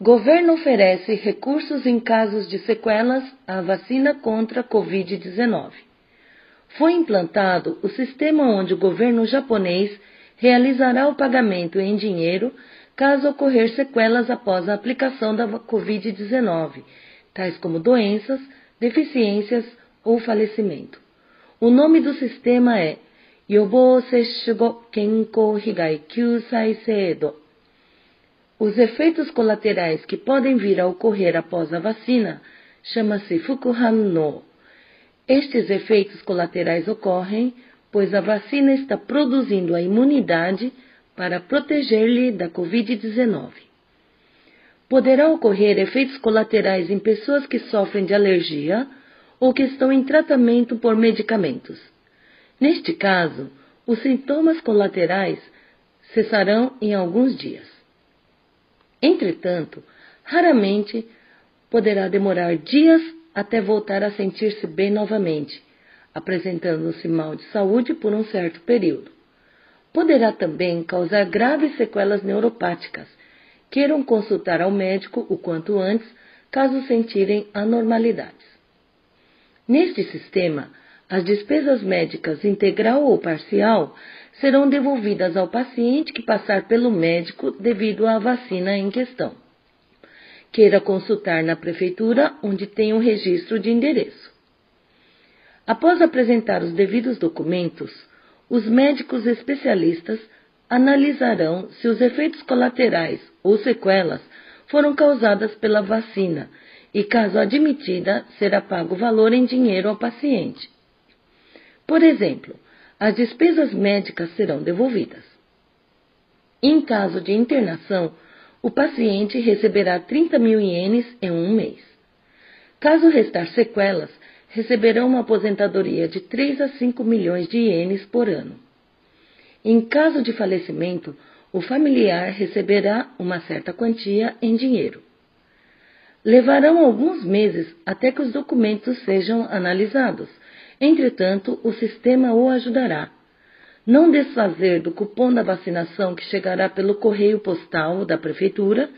Governo oferece recursos em casos de sequelas à vacina contra Covid-19. Foi implantado o sistema onde o governo japonês realizará o pagamento em dinheiro caso ocorrer sequelas após a aplicação da Covid-19, tais como doenças, deficiências ou falecimento. O nome do sistema é Yobo Seshugo Kenko Higai Kyusai Seido. Os efeitos colaterais que podem vir a ocorrer após a vacina chama-se Fukuhan no. Estes efeitos colaterais ocorrem pois a vacina está produzindo a imunidade para proteger-lhe da Covid-19. Poderá ocorrer efeitos colaterais em pessoas que sofrem de alergia ou que estão em tratamento por medicamentos. Neste caso, os sintomas colaterais cessarão em alguns dias. Entretanto, raramente poderá demorar dias até voltar a sentir-se bem novamente, apresentando-se mal de saúde por um certo período. Poderá também causar graves sequelas neuropáticas. Queiram consultar ao médico o quanto antes, caso sentirem anormalidades. Neste sistema, as despesas médicas integral ou parcial serão devolvidas ao paciente que passar pelo médico devido à vacina em questão. Queira consultar na prefeitura onde tem um registro de endereço. Após apresentar os devidos documentos, os médicos especialistas analisarão se os efeitos colaterais ou sequelas foram causadas pela vacina e, caso admitida, será pago o valor em dinheiro ao paciente. Por exemplo, as despesas médicas serão devolvidas. Em caso de internação, o paciente receberá 30 mil ienes em um mês. Caso restar sequelas, receberão uma aposentadoria de 3 a 5 milhões de ienes por ano. Em caso de falecimento, o familiar receberá uma certa quantia em dinheiro. Levarão alguns meses até que os documentos sejam analisados. Entretanto, o sistema o ajudará. Não desfazer do cupom da vacinação que chegará pelo correio postal da prefeitura,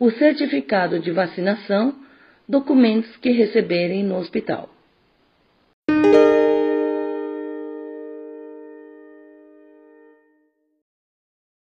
o certificado de vacinação, documentos que receberem no hospital.